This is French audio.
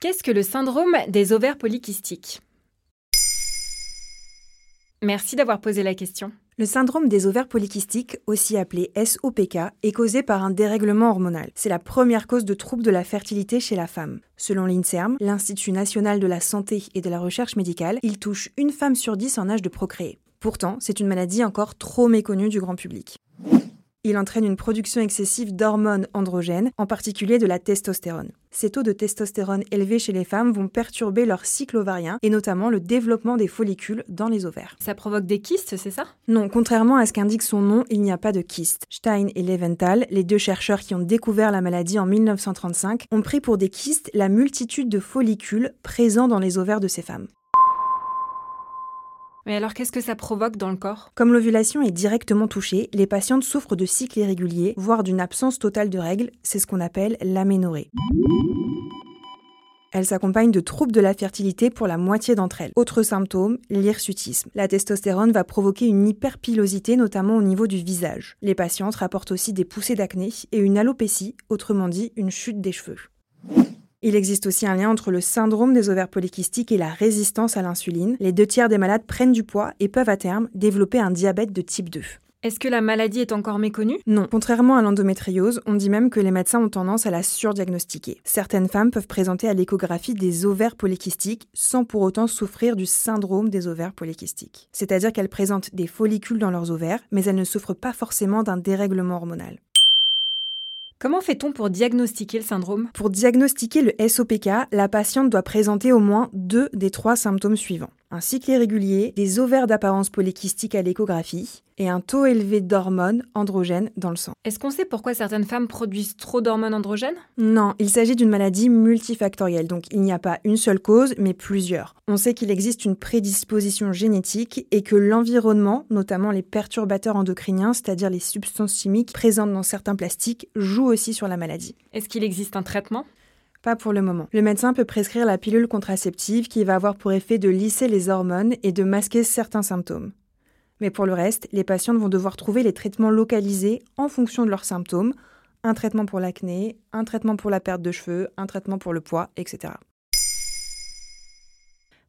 Qu'est-ce que le syndrome des ovaires polykystiques? Merci d'avoir posé la question. Le syndrome des ovaires polykystiques, aussi appelé SOPK, est causé par un dérèglement hormonal. C'est la première cause de troubles de la fertilité chez la femme. Selon l'INSERM, l'Institut national de la santé et de la recherche médicale, il touche une femme sur dix en âge de procréer. Pourtant, c'est une maladie encore trop méconnue du grand public. Il entraîne une production excessive d'hormones androgènes, en particulier de la testostérone. Ces taux de testostérone élevés chez les femmes vont perturber leur cycle ovarien et notamment le développement des follicules dans les ovaires. Ça provoque des kystes, c'est ça? Non, contrairement à ce qu'indique son nom, il n'y a pas de kystes. Stein et Leventhal, les deux chercheurs qui ont découvert la maladie en 1935, ont pris pour des kystes la multitude de follicules présents dans les ovaires de ces femmes. Mais alors qu'est-ce que ça provoque dans le corps? Comme l'ovulation est directement touchée, les patientes souffrent de cycles irréguliers, voire d'une absence totale de règles, c'est ce qu'on appelle l'aménorrhée. Elle s'accompagne de troubles de la fertilité pour la moitié d'entre elles. Autre symptôme, l'hirsutisme. La testostérone va provoquer une hyperpilosité, notamment au niveau du visage. Les patientes rapportent aussi des poussées d'acné et une alopécie, autrement dit une chute des cheveux. Il existe aussi un lien entre le syndrome des ovaires polykystiques et la résistance à l'insuline. Les deux tiers des malades prennent du poids et peuvent à terme développer un diabète de type 2. Est-ce que la maladie est encore méconnue? Non, contrairement à l'endométriose, on dit même que les médecins ont tendance à la surdiagnostiquer. Certaines femmes peuvent présenter à l'échographie des ovaires polykystiques sans pour autant souffrir du syndrome des ovaires polykystiques. C'est-à-dire qu'elles présentent des follicules dans leurs ovaires, mais elles ne souffrent pas forcément d'un dérèglement hormonal. Comment fait-on pour diagnostiquer le syndrome? Pour diagnostiquer le SOPK, la patiente doit présenter au moins deux des trois symptômes suivants. Un cycle irrégulier, des ovaires d'apparence polykystique à l'échographie et un taux élevé d'hormones androgènes dans le sang. Est-ce qu'on sait pourquoi certaines femmes produisent trop d'hormones androgènes? Non, il s'agit d'une maladie multifactorielle, donc il n'y a pas une seule cause, mais plusieurs. On sait qu'il existe une prédisposition génétique et que l'environnement, notamment les perturbateurs endocriniens, c'est-à-dire les substances chimiques présentes dans certains plastiques, jouent aussi sur la maladie. Est-ce qu'il existe un traitement? Pas pour le moment. Le médecin peut prescrire la pilule contraceptive qui va avoir pour effet de lisser les hormones et de masquer certains symptômes. Mais pour le reste, les patientes vont devoir trouver les traitements localisés en fonction de leurs symptômes, un traitement pour l'acné, un traitement pour la perte de cheveux, un traitement pour le poids, etc.